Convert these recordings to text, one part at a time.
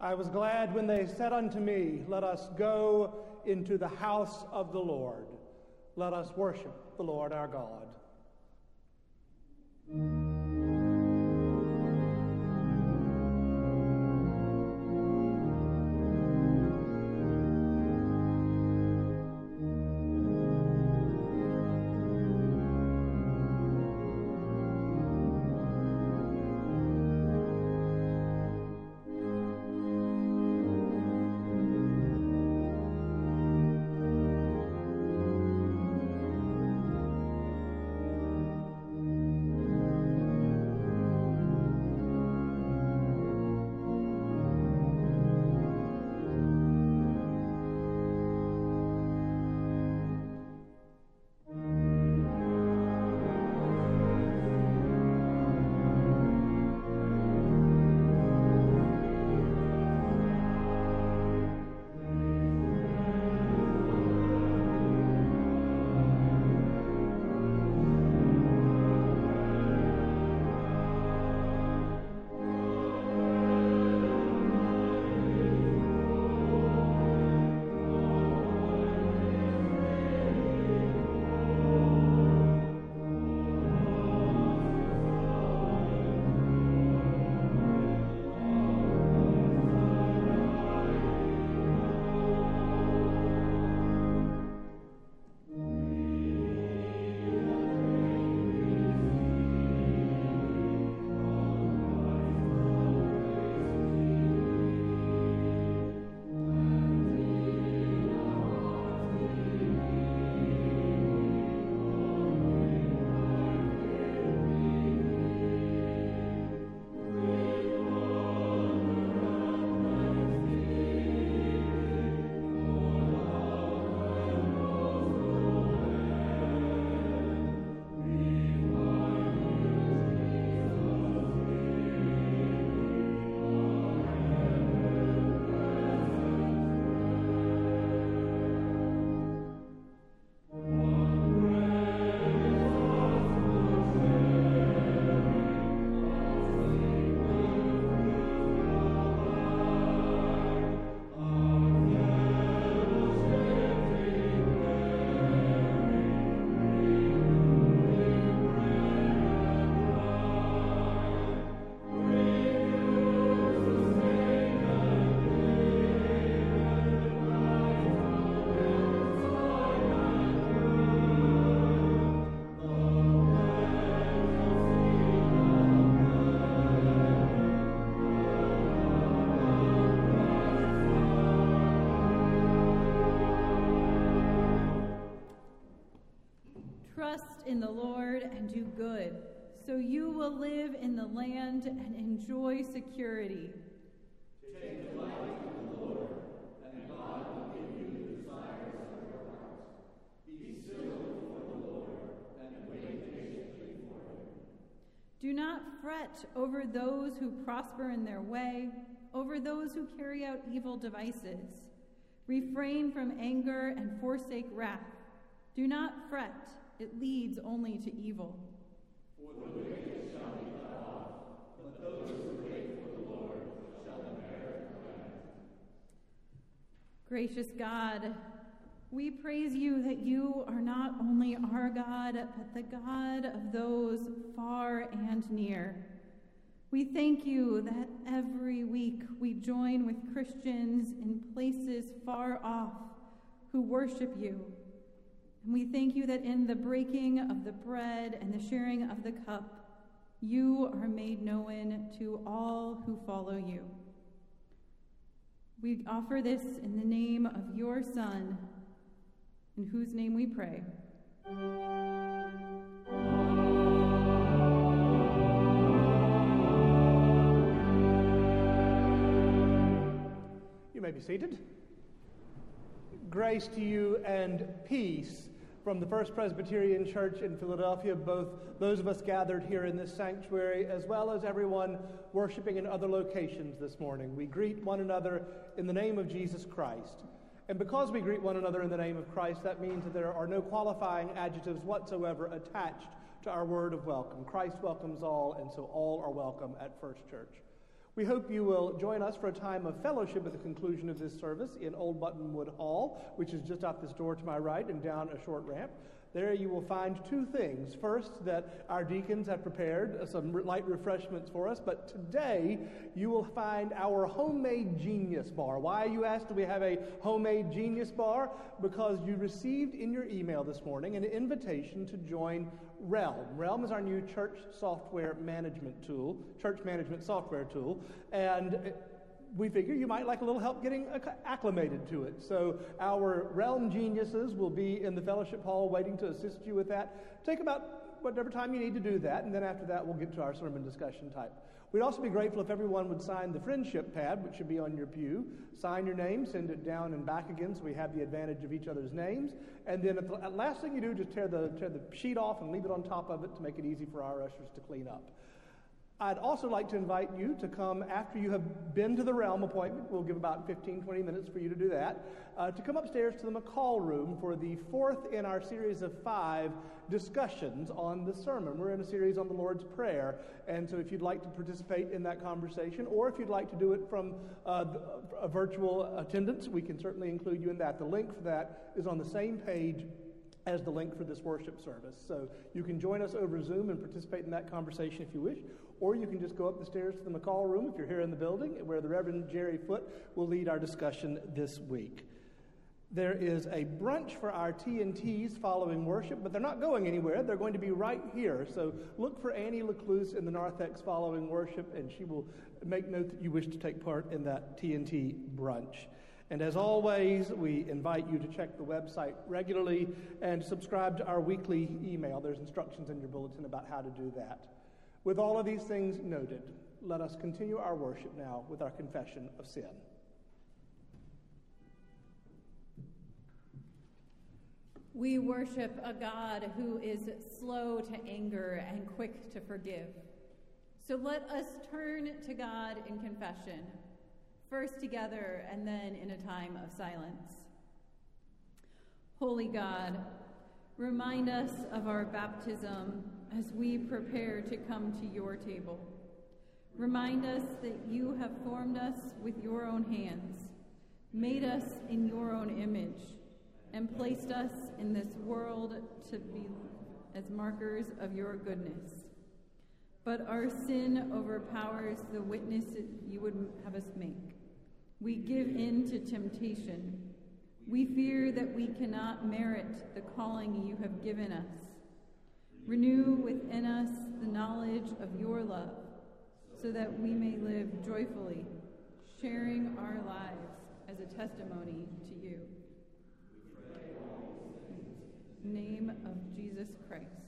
I was glad when they said unto me, Let us go into the house of the Lord. Let us worship the Lord our God. Do good, so you will live in the land and enjoy security. Take delight in the Lord, and God will give you the desires of your heart. Be still before the Lord, and wait patiently for him. Do not fret over those who prosper in their way, over those who carry out evil devices. Refrain from anger and forsake wrath. Do not fret, it leads only to evil. For the wicked shall be cut off, but those who wait for the Lord shall inherit the land. Gracious God, we praise you that you are not only our God, but the God of those far and near. We thank you that every week we join with Christians in places far off who worship you. And we thank you that in the breaking of the bread and the sharing of the cup, you are made known to all who follow you. We offer this in the name of your Son, in whose name we pray. You may be seated. Grace to you and peace from the First Presbyterian Church in Philadelphia, both those of us gathered here in this sanctuary, as well as everyone worshiping in other locations this morning. We greet one another in the name of Jesus Christ. And because we greet one another in the name of Christ, that means that there are no qualifying adjectives whatsoever attached to our word of welcome. Christ welcomes all, and so all are welcome at First Church. We hope you will join us for a time of fellowship at the conclusion of this service in Old Buttonwood Hall, which is just out this door to my right and down a short ramp. There you will find two things. First, that our deacons have prepared some light refreshments for us, but today you will find our homemade genius bar. Why, you ask, do we have a homemade genius bar? Because you received in your email this morning an invitation to join Realm. Realm is our new church software management tool, church management software tool, and we figure you might like a little help getting acclimated to it. So, our realm geniuses will be in the fellowship hall waiting to assist you with that. Take about whatever time you need to do that, and then after that, we'll get to our sermon discussion type. We'd also be grateful if everyone would sign the friendship pad, which should be on your pew. Sign your name, send it down and back again so we have the advantage of each other's names. And then, the last thing you do, just tear the, tear the sheet off and leave it on top of it to make it easy for our ushers to clean up. I'd also like to invite you to come after you have been to the Realm appointment. We'll give about 15, 20 minutes for you to do that. Uh, to come upstairs to the McCall room for the fourth in our series of five discussions on the sermon. We're in a series on the Lord's Prayer. And so if you'd like to participate in that conversation, or if you'd like to do it from uh, a virtual attendance, we can certainly include you in that. The link for that is on the same page as the link for this worship service. So you can join us over Zoom and participate in that conversation if you wish, or you can just go up the stairs to the McCall room if you're here in the building, where the Reverend Jerry Foot will lead our discussion this week. There is a brunch for our T&Ts following worship, but they're not going anywhere. They're going to be right here. So look for Annie Lecluse in the narthex following worship, and she will make note that you wish to take part in that T&T brunch. And as always, we invite you to check the website regularly and subscribe to our weekly email. There's instructions in your bulletin about how to do that. With all of these things noted, let us continue our worship now with our confession of sin. We worship a God who is slow to anger and quick to forgive. So let us turn to God in confession, first together and then in a time of silence. Holy God, remind us of our baptism as we prepare to come to your table. Remind us that you have formed us with your own hands, made us in your own image, and placed us in this world to be as markers of your goodness. But our sin overpowers the witness you would have us make. We give in to temptation. We fear that we cannot merit the calling you have given us. Renew within us the knowledge of your love, so that we may live joyfully, sharing our lives as a testimony to you. Name of Jesus Christ.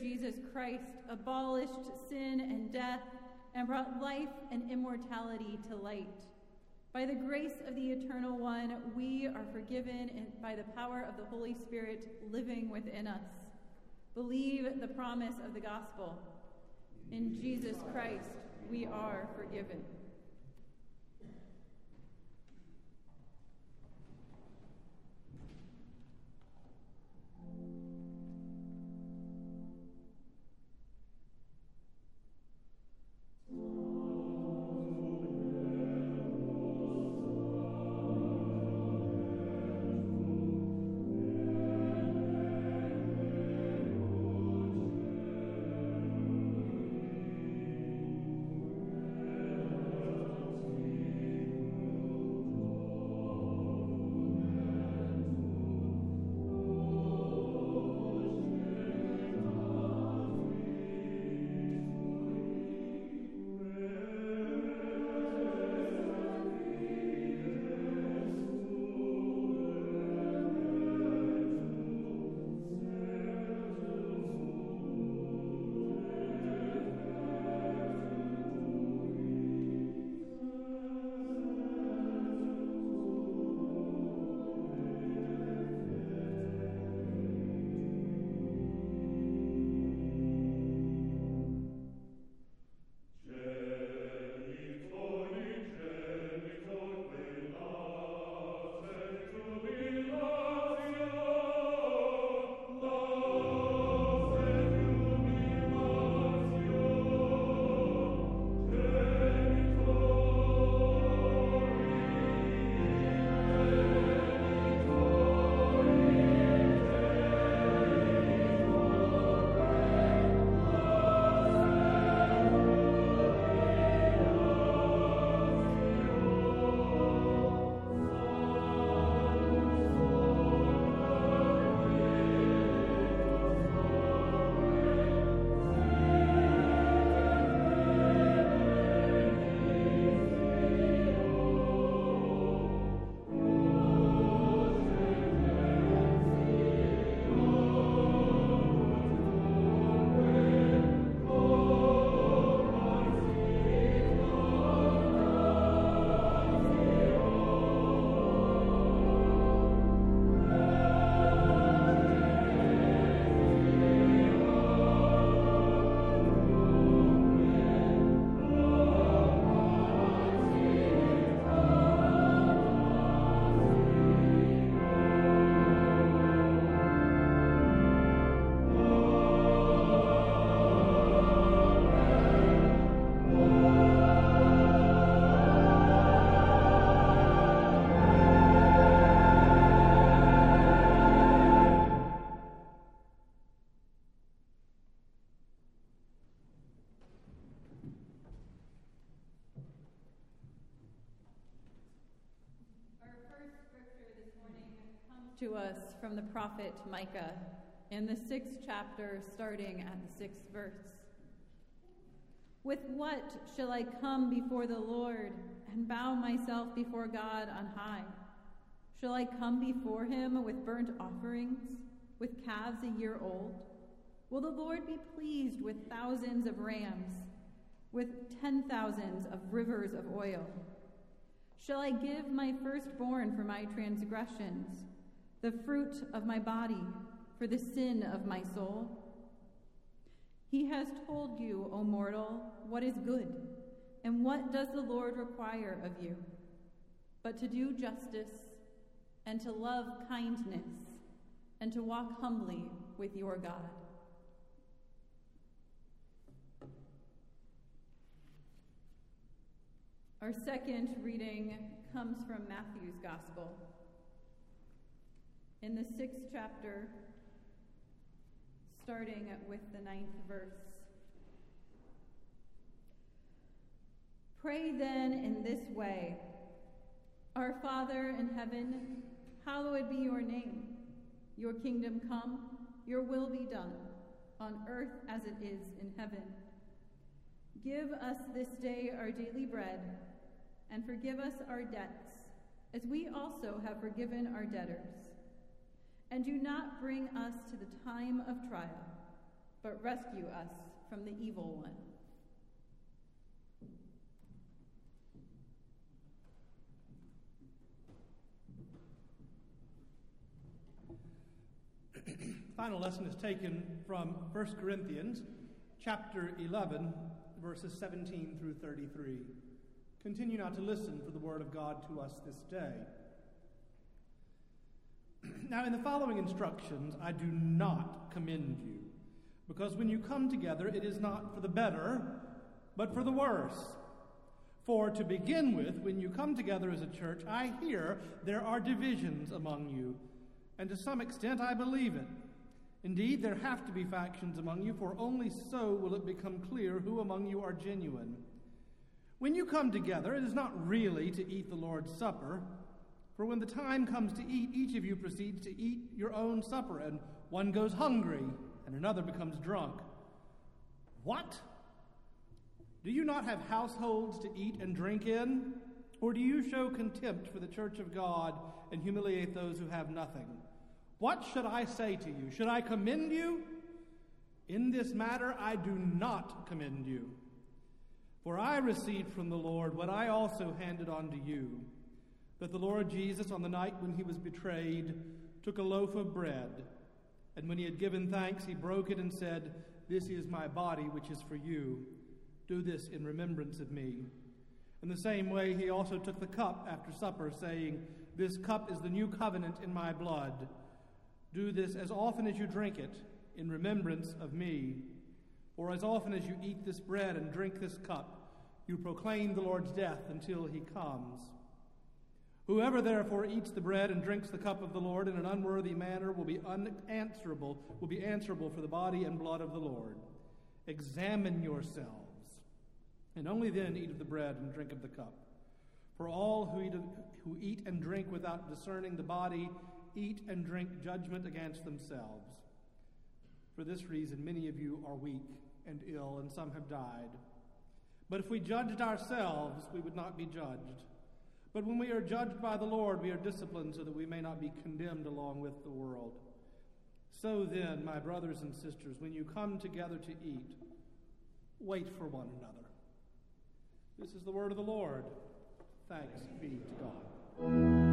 Jesus Christ, abolished sin and death and brought life and immortality to light. By the grace of the Eternal One, we are forgiven by the power of the Holy Spirit living within us. Believe the promise of the gospel. In Jesus Christ, we are forgiven. Us from the prophet Micah in the sixth chapter, starting at the sixth verse. With what shall I come before the Lord and bow myself before God on high? Shall I come before him with burnt offerings, with calves a year old? Will the Lord be pleased with thousands of rams, with ten thousands of rivers of oil? Shall I give my firstborn for my transgressions, the fruit of my body for the sin of my soul? He has told you, O mortal, what is good, and what does the Lord require of you? But to do justice, and to love kindness, and to walk humbly with your God. Our second reading comes from Matthew's Gospel. In the sixth chapter, starting with the ninth verse. Pray then in this way Our Father in heaven, hallowed be your name. Your kingdom come, your will be done, on earth as it is in heaven. Give us this day our daily bread, and forgive us our debts, as we also have forgiven our debtors. And do not bring us to the time of trial, but rescue us from the evil one. Final lesson is taken from 1 Corinthians chapter 11, verses 17 through 33. Continue not to listen for the word of God to us this day. Now, in the following instructions, I do not commend you, because when you come together, it is not for the better, but for the worse. For to begin with, when you come together as a church, I hear there are divisions among you, and to some extent I believe it. Indeed, there have to be factions among you, for only so will it become clear who among you are genuine. When you come together, it is not really to eat the Lord's Supper. For when the time comes to eat, each of you proceeds to eat your own supper, and one goes hungry, and another becomes drunk. What? Do you not have households to eat and drink in? Or do you show contempt for the church of God and humiliate those who have nothing? What should I say to you? Should I commend you? In this matter, I do not commend you. For I received from the Lord what I also handed on to you that the Lord Jesus, on the night when he was betrayed, took a loaf of bread, and when he had given thanks, he broke it and said, This is my body, which is for you. Do this in remembrance of me. In the same way, he also took the cup after supper, saying, This cup is the new covenant in my blood. Do this as often as you drink it in remembrance of me. For as often as you eat this bread and drink this cup, you proclaim the Lord's death until he comes. Whoever therefore eats the bread and drinks the cup of the Lord in an unworthy manner will be unanswerable, will be answerable for the body and blood of the Lord. Examine yourselves, and only then eat of the bread and drink of the cup. For all who eat, who eat and drink without discerning the body eat and drink judgment against themselves. For this reason, many of you are weak and ill, and some have died. But if we judged ourselves, we would not be judged. But when we are judged by the Lord, we are disciplined so that we may not be condemned along with the world. So then, my brothers and sisters, when you come together to eat, wait for one another. This is the word of the Lord. Thanks be to God.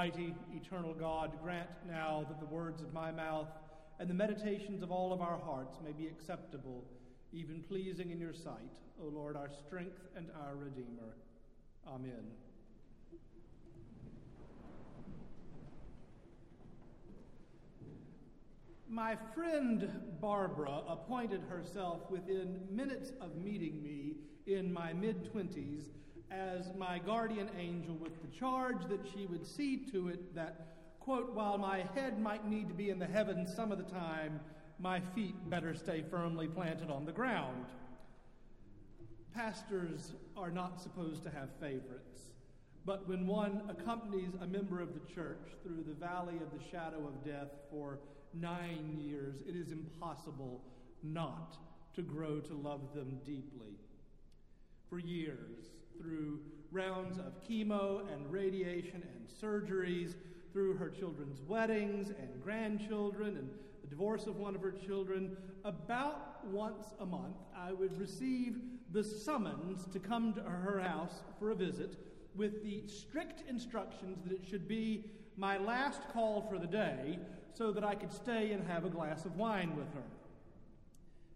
Almighty, eternal God, grant now that the words of my mouth and the meditations of all of our hearts may be acceptable, even pleasing in your sight, O Lord, our strength and our Redeemer. Amen. My friend Barbara appointed herself within minutes of meeting me in my mid 20s as my guardian angel with the charge that she would see to it that, quote, while my head might need to be in the heavens some of the time, my feet better stay firmly planted on the ground. Pastors are not supposed to have favorites, but when one accompanies a member of the church through the valley of the shadow of death for nine years, it is impossible not to grow to love them deeply. For years, through rounds of chemo and radiation and surgeries, through her children's weddings and grandchildren and the divorce of one of her children, about once a month, I would receive the summons to come to her house for a visit with the strict instructions that it should be my last call for the day so that I could stay and have a glass of wine with her.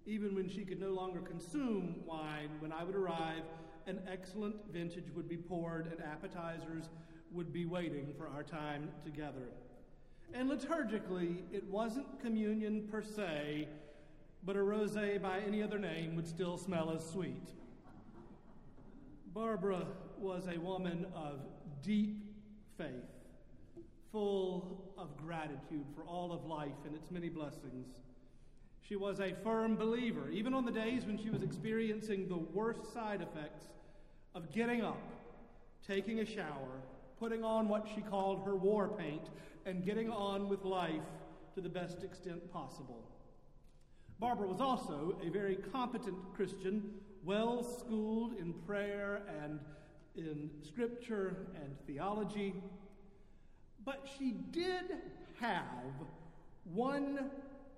Even when she could no longer consume wine, when I would arrive, an excellent vintage would be poured and appetizers would be waiting for our time together. And liturgically, it wasn't communion per se, but a rose by any other name would still smell as sweet. Barbara was a woman of deep faith, full of gratitude for all of life and its many blessings. She was a firm believer, even on the days when she was experiencing the worst side effects of getting up, taking a shower, putting on what she called her war paint, and getting on with life to the best extent possible. Barbara was also a very competent Christian, well schooled in prayer and in scripture and theology. But she did have one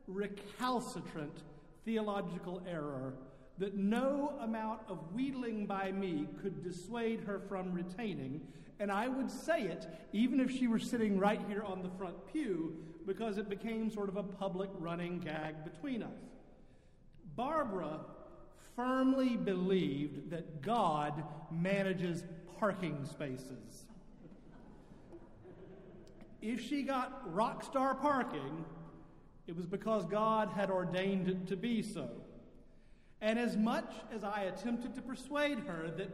recalcitrant theological error that no amount of wheedling by me could dissuade her from retaining. And I would say it even if she were sitting right here on the front pew because it became sort of a public running gag between us. Barbara firmly believed that God manages parking spaces. If she got rock star parking, it was because God had ordained it to be so. And as much as I attempted to persuade her that,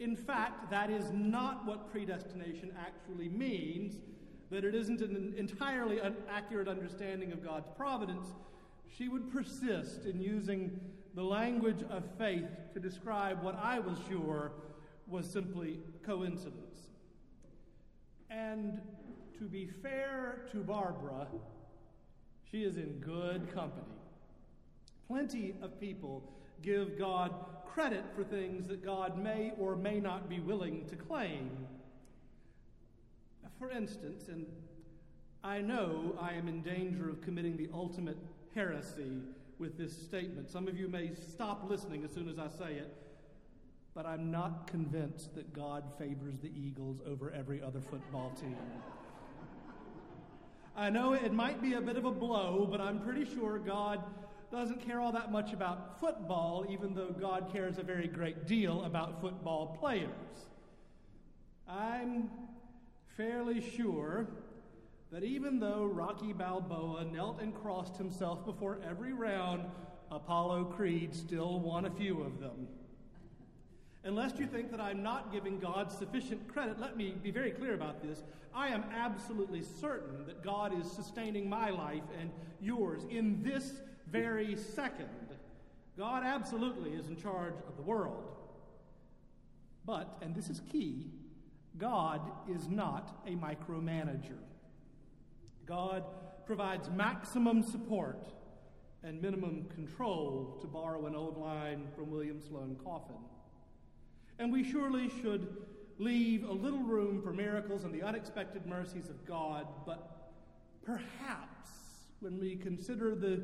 in fact, that is not what predestination actually means, that it isn't an entirely accurate understanding of God's providence, she would persist in using the language of faith to describe what I was sure was simply coincidence. And to be fair to Barbara, she is in good company. Plenty of people give God credit for things that God may or may not be willing to claim. For instance, and I know I am in danger of committing the ultimate heresy with this statement. Some of you may stop listening as soon as I say it, but I'm not convinced that God favors the Eagles over every other football team. I know it might be a bit of a blow, but I'm pretty sure God doesn't care all that much about football, even though God cares a very great deal about football players. I'm fairly sure that even though Rocky Balboa knelt and crossed himself before every round, Apollo Creed still won a few of them. Unless you think that I'm not giving God sufficient credit, let me be very clear about this. I am absolutely certain that God is sustaining my life and yours in this very second. God absolutely is in charge of the world. But, and this is key, God is not a micromanager. God provides maximum support and minimum control, to borrow an old line from William Sloane Coffin. And we surely should leave a little room for miracles and the unexpected mercies of God, but perhaps when we consider the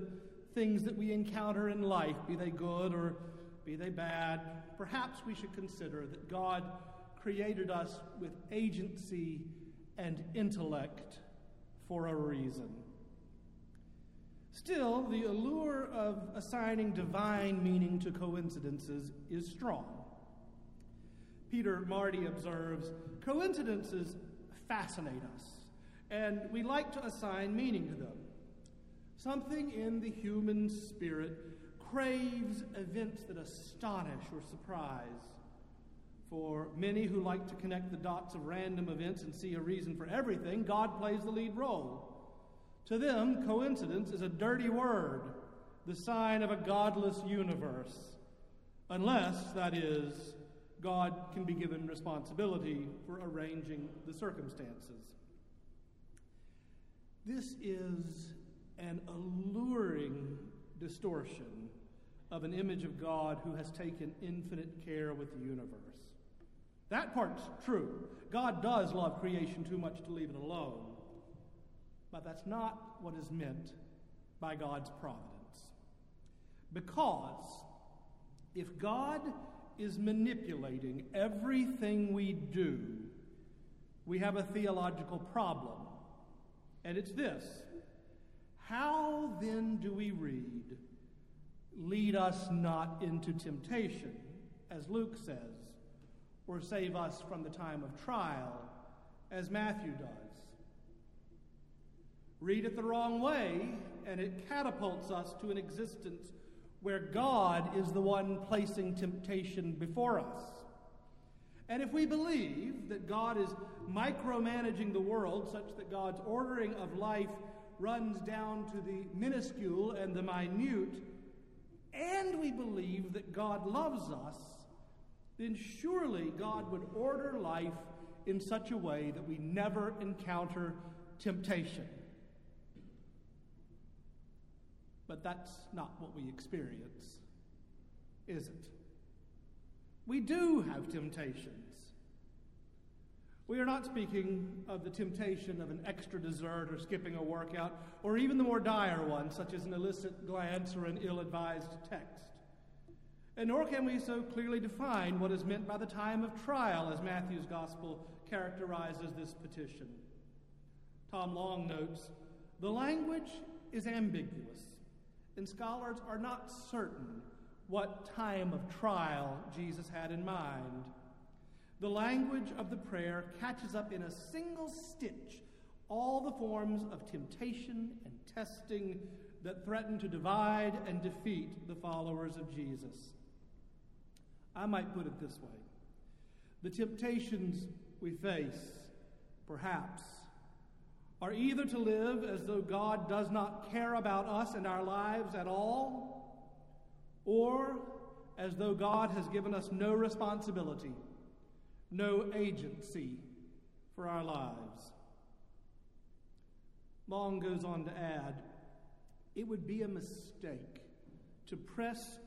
things that we encounter in life, be they good or be they bad, perhaps we should consider that God created us with agency and intellect for a reason. Still, the allure of assigning divine meaning to coincidences is strong. Peter Marty observes coincidences fascinate us, and we like to assign meaning to them. Something in the human spirit craves events that astonish or surprise. For many who like to connect the dots of random events and see a reason for everything, God plays the lead role. To them, coincidence is a dirty word, the sign of a godless universe, unless, that is, God can be given responsibility for arranging the circumstances. This is an alluring distortion of an image of God who has taken infinite care with the universe. That part's true. God does love creation too much to leave it alone. But that's not what is meant by God's providence. Because if God is manipulating everything we do, we have a theological problem. And it's this How then do we read, lead us not into temptation, as Luke says, or save us from the time of trial, as Matthew does? Read it the wrong way, and it catapults us to an existence where God is the one placing temptation before us. And if we believe that God is micromanaging the world such that God's ordering of life runs down to the minuscule and the minute, and we believe that God loves us, then surely God would order life in such a way that we never encounter temptation. But that's not what we experience, is it? We do have temptations. We are not speaking of the temptation of an extra dessert or skipping a workout, or even the more dire one, such as an illicit glance or an ill advised text. And nor can we so clearly define what is meant by the time of trial as Matthew's gospel characterizes this petition. Tom Long notes the language is ambiguous and scholars are not certain what time of trial Jesus had in mind. The language of the prayer catches up in a single stitch all the forms of temptation and testing that threaten to divide and defeat the followers of Jesus. I might put it this way the temptations we face, perhaps, are either to live as though God does not care about us and our lives at all, or as though God has given us no responsibility, no agency for our lives. Long goes on to add it would be a mistake to press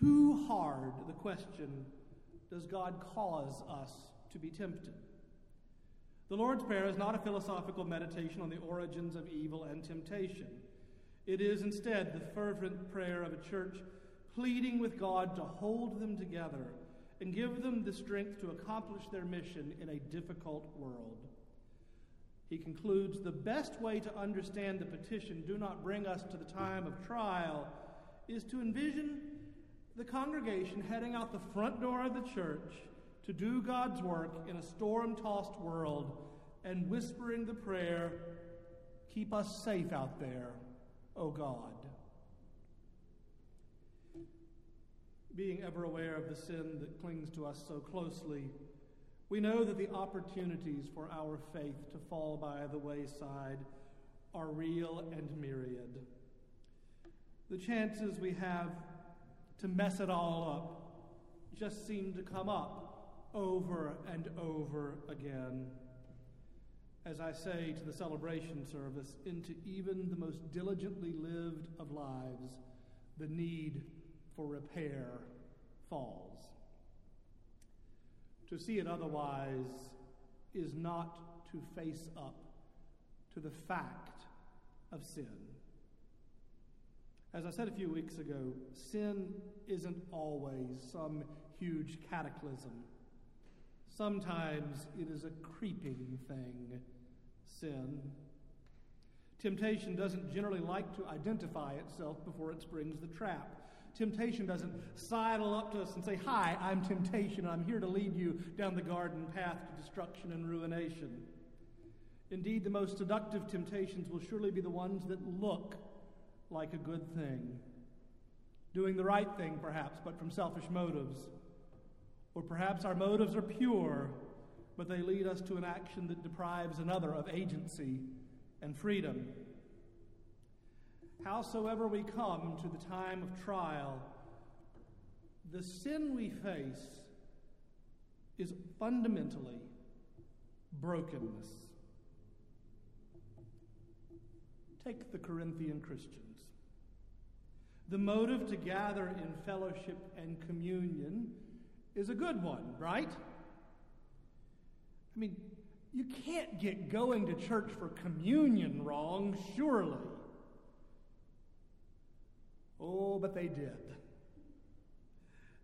too hard the question Does God cause us to be tempted? The Lord's Prayer is not a philosophical meditation on the origins of evil and temptation. It is instead the fervent prayer of a church pleading with God to hold them together and give them the strength to accomplish their mission in a difficult world. He concludes The best way to understand the petition, do not bring us to the time of trial, is to envision the congregation heading out the front door of the church to do God's work in a storm tossed world and whispering the prayer, Keep us safe out there, O God. Being ever aware of the sin that clings to us so closely, we know that the opportunities for our faith to fall by the wayside are real and myriad. The chances we have to mess it all up just seem to come up over and over again. As I say to the celebration service, into even the most diligently lived of lives, the need for repair falls. To see it otherwise is not to face up to the fact of sin. As I said a few weeks ago, sin isn't always some huge cataclysm Sometimes it is a creeping thing sin. Temptation doesn't generally like to identify itself before it springs the trap. Temptation doesn't sidle up to us and say, Hi, I'm temptation. I'm here to lead you down the garden path to destruction and ruination. Indeed, the most seductive temptations will surely be the ones that look like a good thing. Doing the right thing, perhaps, but from selfish motives. Or perhaps our motives are pure, but they lead us to an action that deprives another of agency and freedom. Howsoever we come to the time of trial, the sin we face is fundamentally brokenness. Take the Corinthian Christians. The motive to gather in fellowship and communion is a good one, right? I mean, you can't get going to church for communion wrong, surely. Oh, but they did.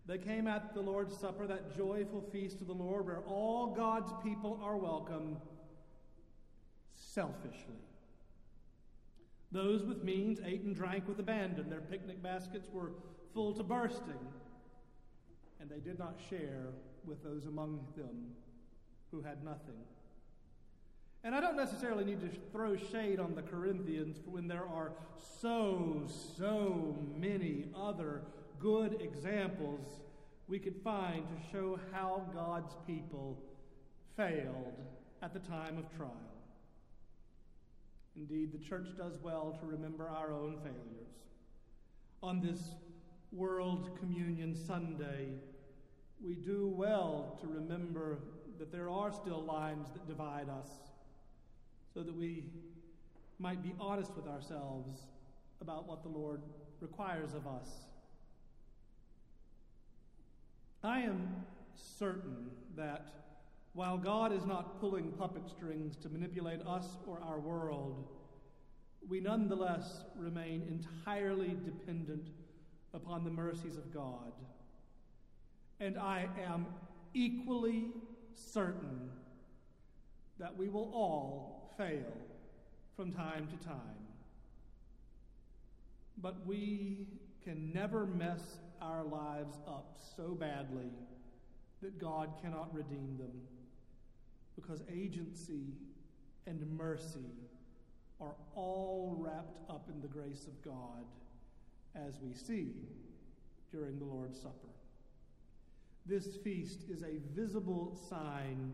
They came at the Lord's Supper, that joyful feast of the Lord where all God's people are welcome, selfishly. Those with means ate and drank with abandon. Their picnic baskets were full to bursting, and they did not share with those among them who had nothing. And I don't necessarily need to throw shade on the Corinthians when there are so, so many other good examples we could find to show how God's people failed at the time of trial. Indeed, the church does well to remember our own failures. On this World Communion Sunday, we do well to remember that there are still lines that divide us so that we might be honest with ourselves about what the Lord requires of us. I am certain that while God is not pulling puppet strings to manipulate us or our world, we nonetheless remain entirely dependent upon the mercies of God. And I am equally certain that we will all fail from time to time. But we can never mess our lives up so badly that God cannot redeem them because agency and mercy are all wrapped up in the grace of God as we see during the Lord's Supper. This feast is a visible sign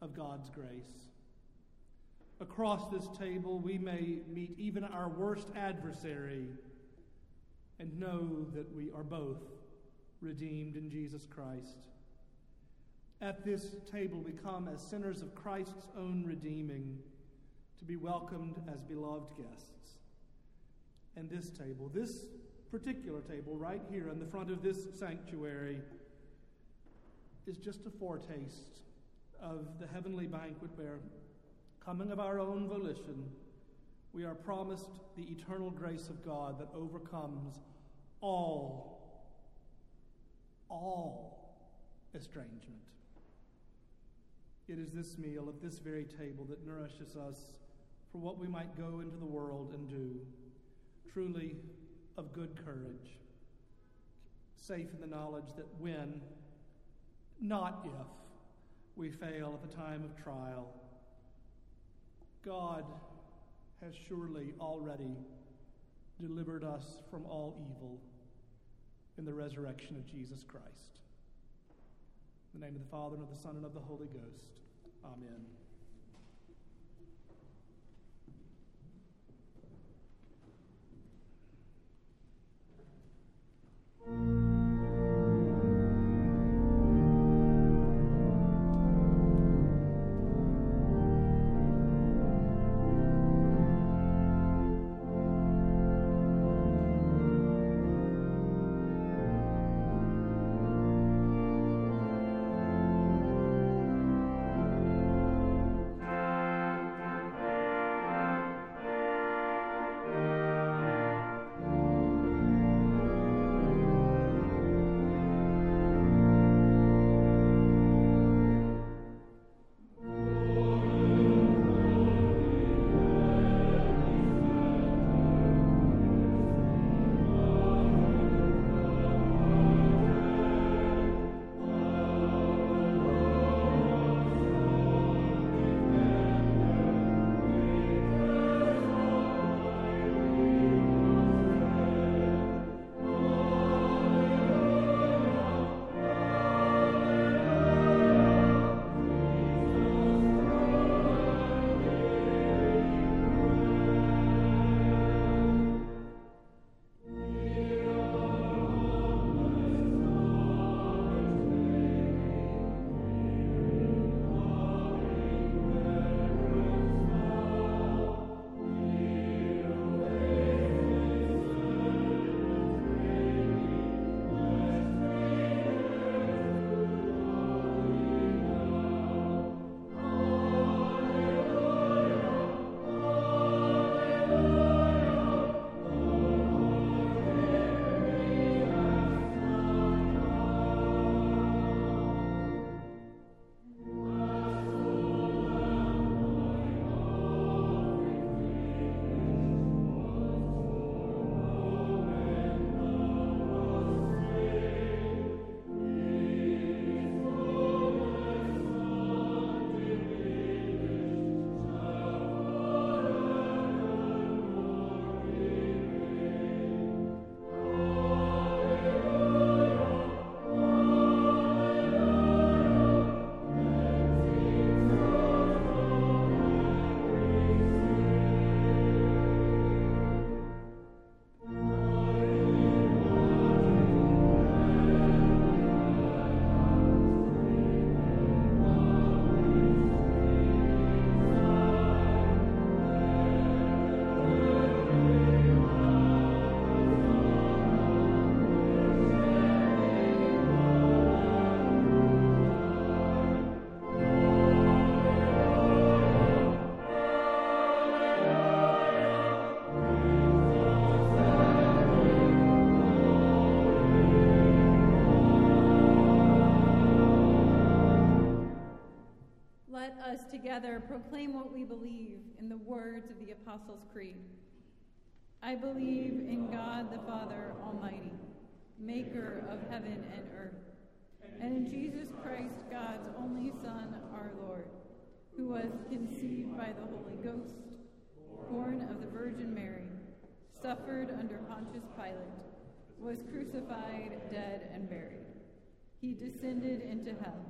of God's grace. Across this table, we may meet even our worst adversary and know that we are both redeemed in Jesus Christ. At this table, we come as sinners of Christ's own redeeming to be welcomed as beloved guests. And this table, this particular table right here in the front of this sanctuary, is just a foretaste of the heavenly banquet where, coming of our own volition, we are promised the eternal grace of God that overcomes all, all estrangement. It is this meal at this very table that nourishes us for what we might go into the world and do, truly of good courage, safe in the knowledge that when, not if, we fail at the time of trial, God has surely already delivered us from all evil in the resurrection of Jesus Christ. In the name of the Father, and of the Son, and of the Holy Ghost. Amen. Together proclaim what we believe in the words of the Apostles' Creed. I believe in God the Father Almighty, maker of heaven and earth, and in Jesus Christ, God's only Son, our Lord, who was conceived by the Holy Ghost, born of the Virgin Mary, suffered under Pontius Pilate, was crucified, dead, and buried. He descended into hell.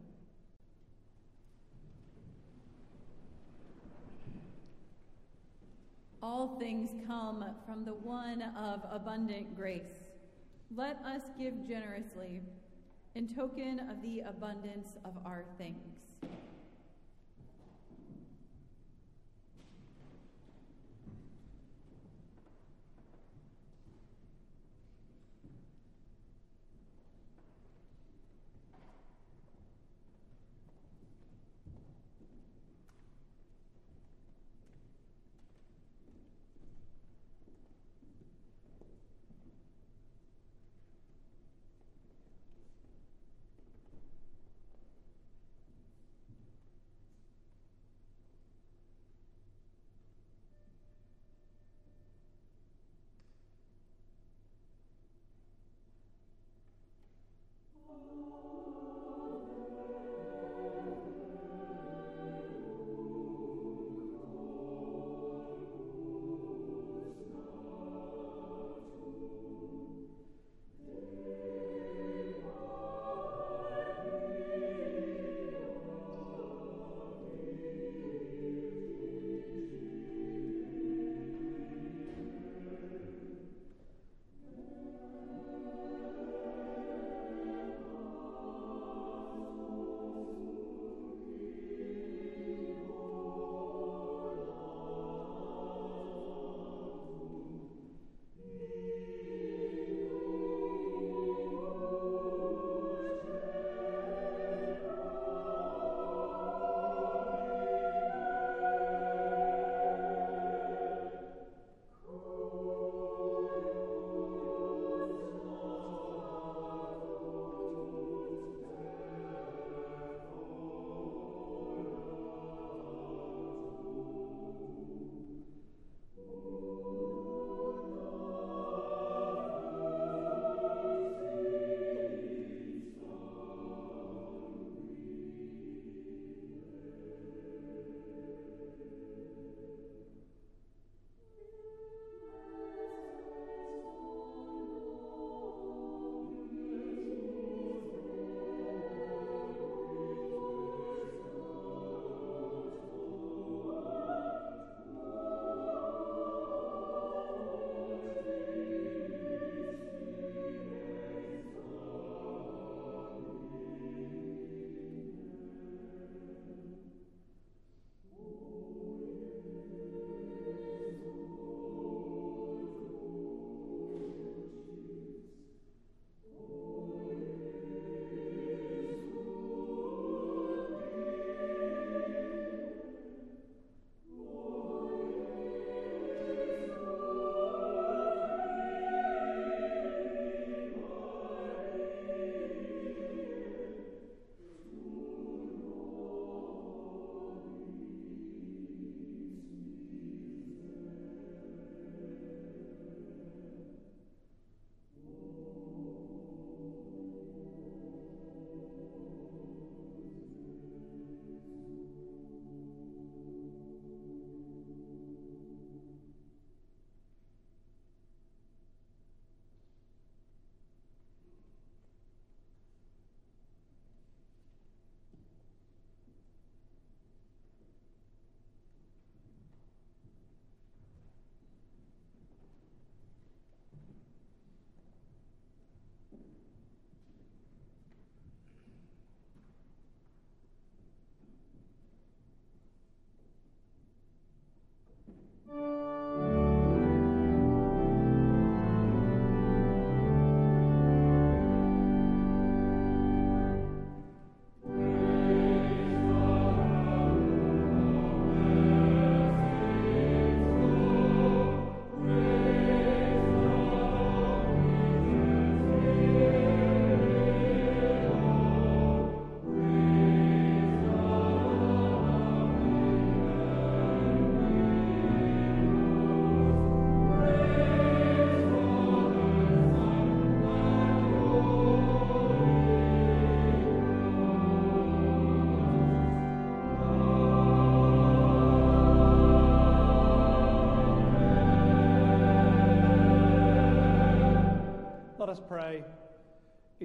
All things come from the one of abundant grace. Let us give generously in token of the abundance of our thanks.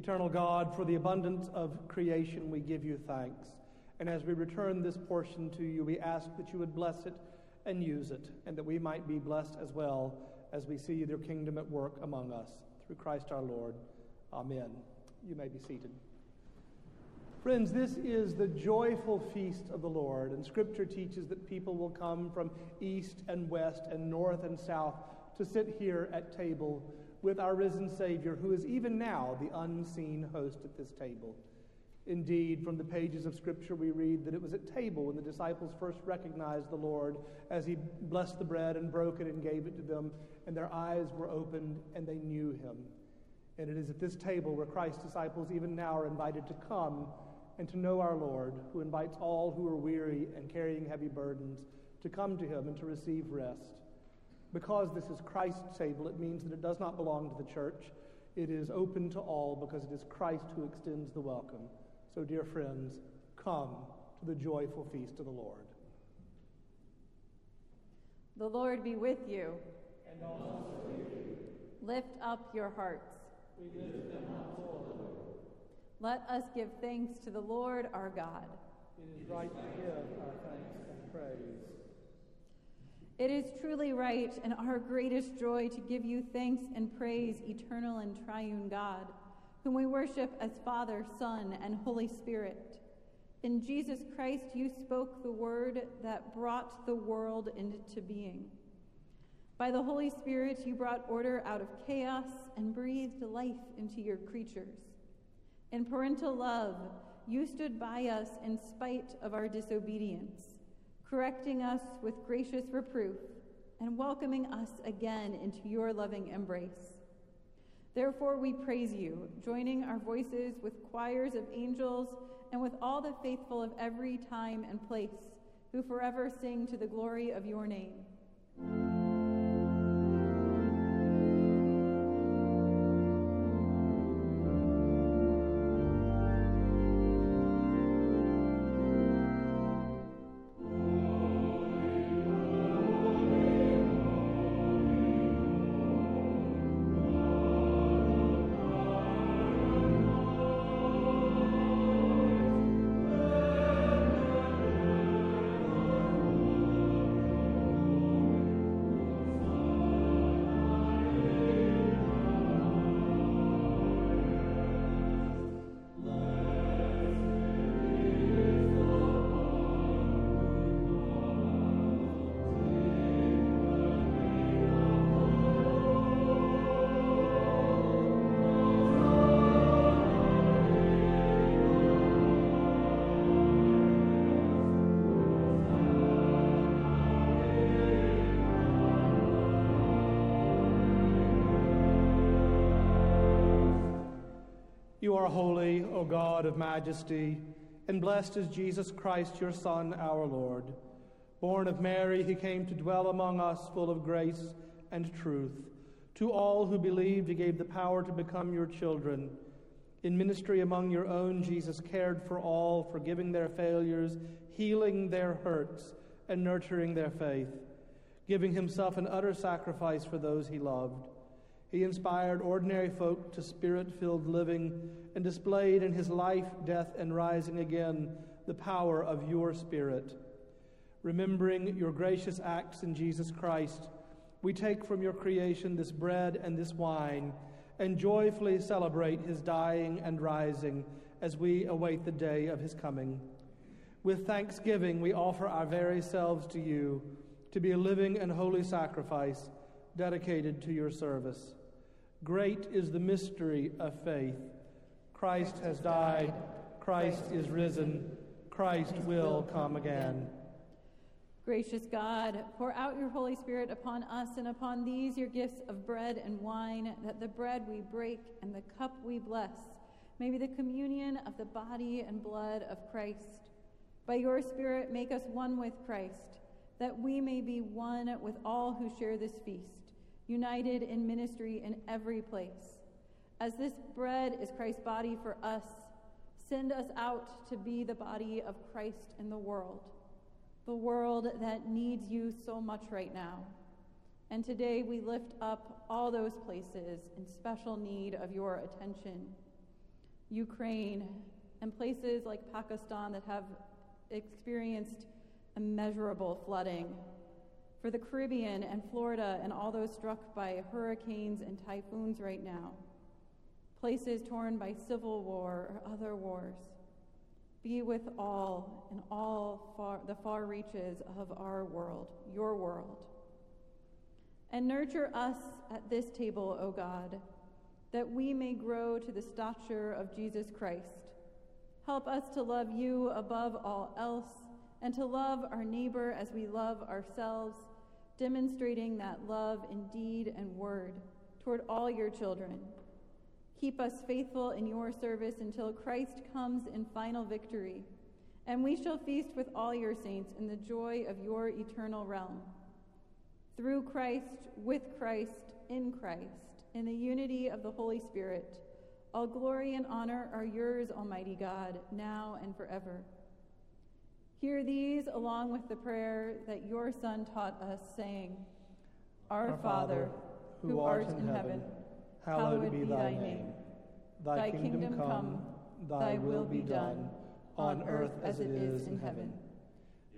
Eternal God, for the abundance of creation, we give you thanks. And as we return this portion to you, we ask that you would bless it and use it, and that we might be blessed as well as we see your kingdom at work among us. Through Christ our Lord. Amen. You may be seated. Friends, this is the joyful feast of the Lord, and Scripture teaches that people will come from east and west and north and south to sit here at table with our risen Savior, who is even now the unseen host at this table. Indeed, from the pages of Scripture, we read that it was at table when the disciples first recognized the Lord as he blessed the bread and broke it and gave it to them, and their eyes were opened and they knew him. And it is at this table where Christ's disciples even now are invited to come and to know our Lord, who invites all who are weary and carrying heavy burdens to come to him and to receive rest. Because this is Christ's table, it means that it does not belong to the church. It is open to all because it is Christ who extends the welcome. So, dear friends, come to the joyful feast of the Lord. The Lord be with you. And also with you. Lift up your hearts. We lift them up, Lord. Let us give thanks to the Lord our God. It is right to give our thanks and praise. It is truly right and our greatest joy to give you thanks and praise, eternal and triune God, whom we worship as Father, Son, and Holy Spirit. In Jesus Christ, you spoke the word that brought the world into being. By the Holy Spirit, you brought order out of chaos and breathed life into your creatures. In parental love, you stood by us in spite of our disobedience, correcting us with gracious reproof and welcoming us again into your loving embrace. Therefore, we praise you, joining our voices with choirs of angels and with all the faithful of every time and place, who forever sing to the glory of your name. You are holy, O God of majesty, and blessed is Jesus Christ, your Son, our Lord. Born of Mary, he came to dwell among us, full of grace and truth. To all who believed, he gave the power to become your children. In ministry among your own, Jesus cared for all, forgiving their failures, healing their hurts, and nurturing their faith, giving himself an utter sacrifice for those he loved. He inspired ordinary folk to spirit filled living and displayed in his life, death, and rising again the power of your Spirit. Remembering your gracious acts in Jesus Christ, we take from your creation this bread and this wine and joyfully celebrate his dying and rising as we await the day of his coming. With thanksgiving, we offer our very selves to you to be a living and holy sacrifice dedicated to your service. Great is the mystery of faith. Christ has died, Christ is risen, Christ will come again. Gracious God, pour out your Holy Spirit upon us and upon these your gifts of bread and wine, that the bread we break and the cup we bless may be the communion of the body and blood of Christ. By your Spirit, make us one with Christ, that we may be one with all who share this feast united in ministry in every place. As this bread is Christ's body for us, send us out to be the body of Christ in the world, the world that needs you so much right now. And today we lift up all those places in special need of your attention. Ukraine and places like Pakistan that have experienced immeasurable flooding. For the Caribbean and Florida and all those struck by hurricanes and typhoons right now. Places torn by civil war or other wars. Be with all in all far, the far reaches of our world, your world. And nurture us at this table, O God, that we may grow to the stature of Jesus Christ. Help us to love you above all else and to love our neighbor as we love ourselves, demonstrating that love in deed and word toward all your children. Keep us faithful in your service until Christ comes in final victory, and we shall feast with all your saints in the joy of your eternal realm. Through Christ, with Christ, in Christ, in the unity of the Holy Spirit, all glory and honor are yours, Almighty God, now and forever. Hear these along with the prayer that your Son taught us, saying, Our, Our Father, who art in heaven, hallowed be thy name. Thy kingdom come, thy will be done, on earth as it is in heaven.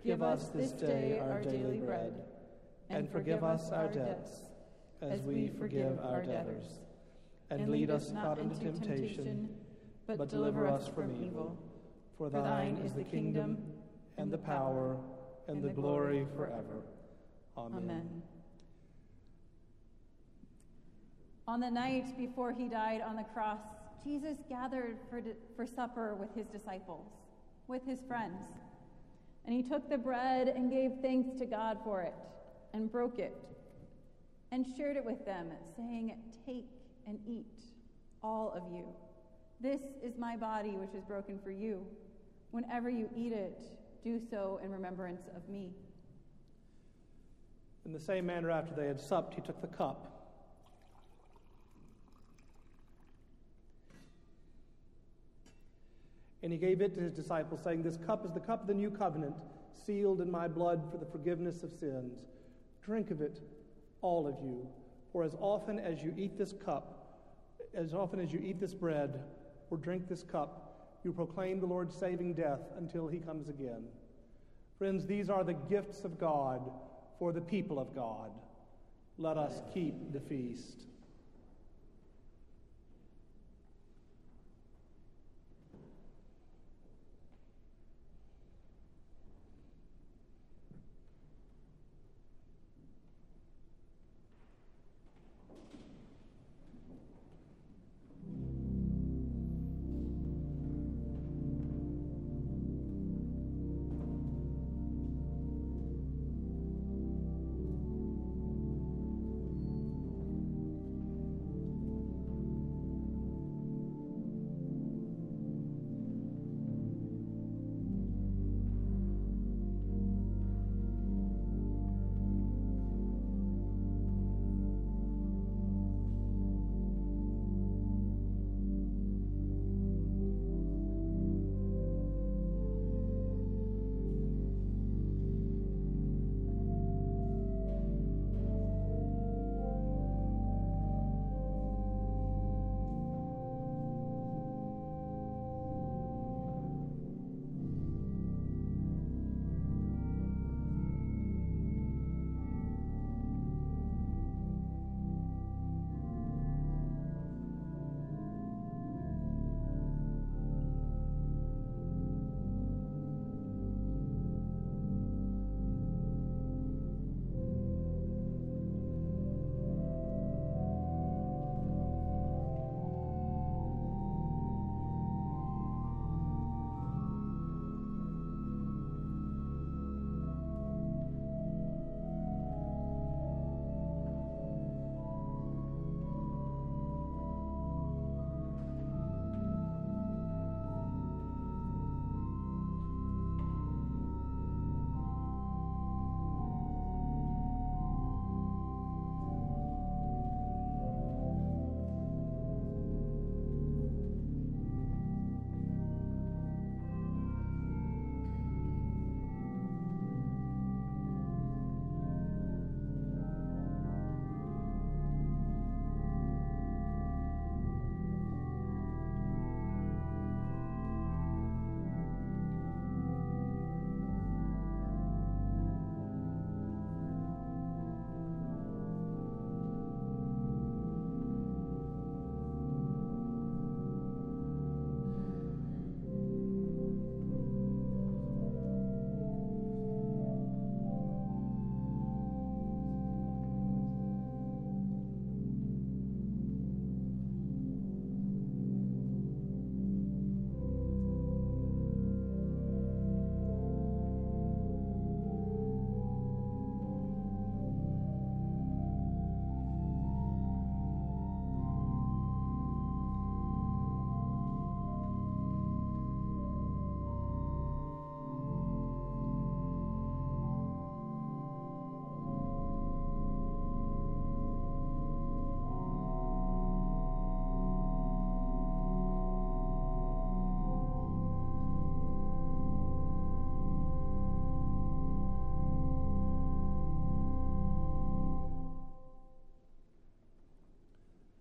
Give us this day our daily bread, and forgive us our debts, as we forgive our debtors. And lead us not into temptation, but deliver us from evil. For thine is the kingdom, and the power, and the glory forever. Amen. Amen. On the night before he died on the cross, Jesus gathered for, for supper with his disciples, with his friends. And he took the bread and gave thanks to God for it, and broke it, and shared it with them, saying, Take and eat, all of you. This is my body, which is broken for you. Whenever you eat it, do so in remembrance of me. In the same manner, after they had supped, he took the cup. And he gave it to his disciples, saying, This cup is the cup of the new covenant, sealed in my blood for the forgiveness of sins. Drink of it, all of you. For as often as you eat this cup, as often as you eat this bread or drink this cup, you proclaim the Lord's saving death until he comes again. Friends, these are the gifts of God for the people of God. Let us keep the feast.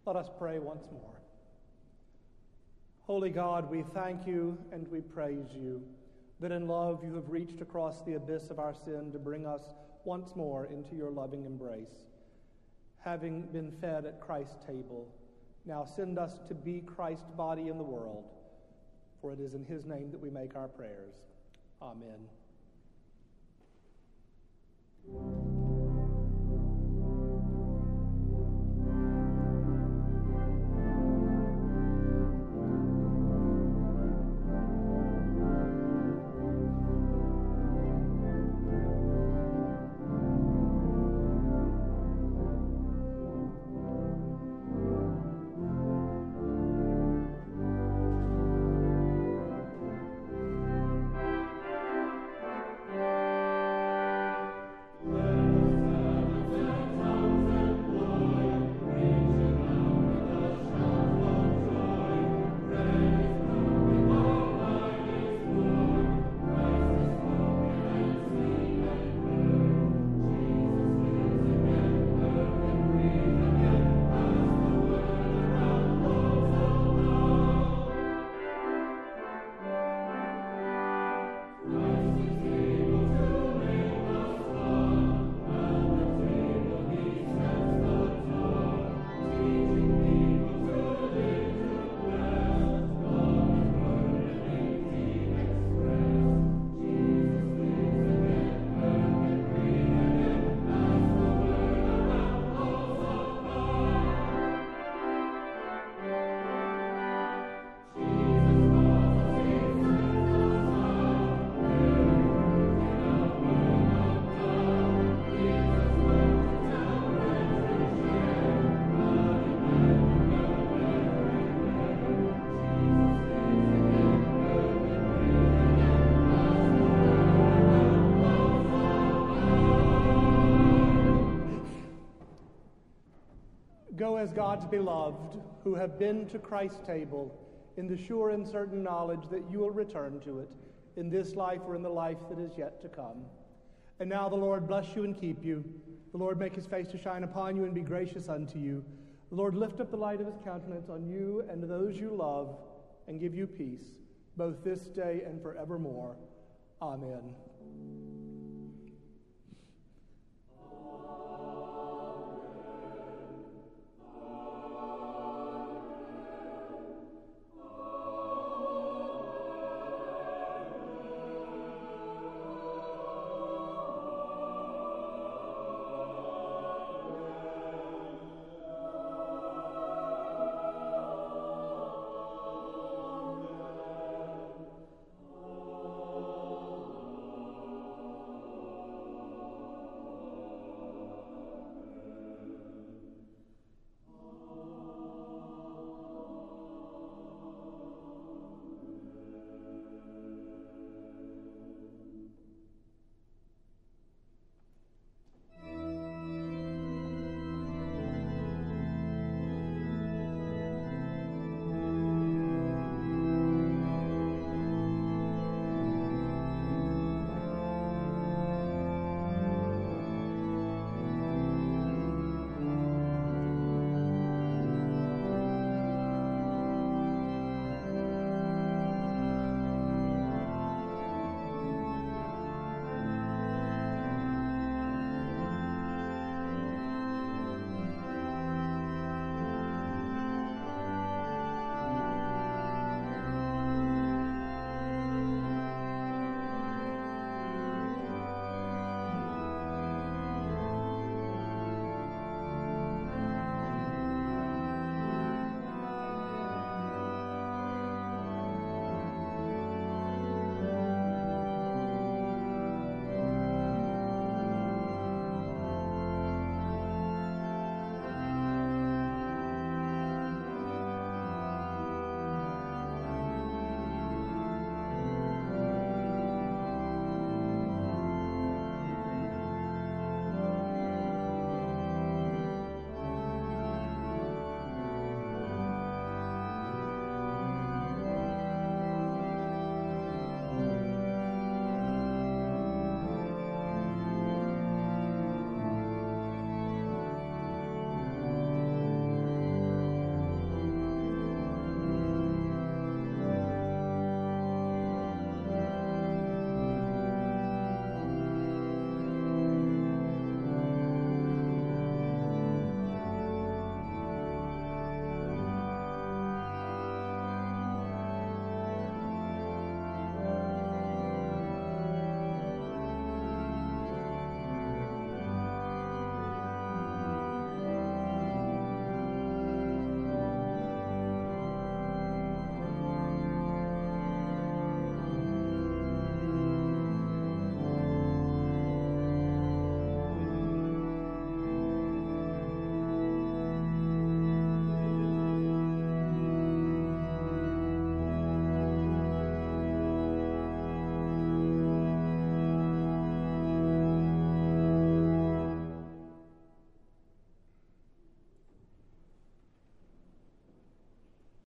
Let us pray once more. Holy God, we thank you and we praise you that in love you have reached across the abyss of our sin to bring us once more into your loving embrace. Having been fed at Christ's table, now send us to be Christ's body in the world, for it is in his name that we make our prayers. Amen. As God's beloved, who have been to Christ's table, in the sure and certain knowledge that you will return to it in this life or in the life that is yet to come. And now the Lord bless you and keep you. The Lord make his face to shine upon you and be gracious unto you. The Lord lift up the light of his countenance on you and those you love and give you peace, both this day and forevermore. Amen.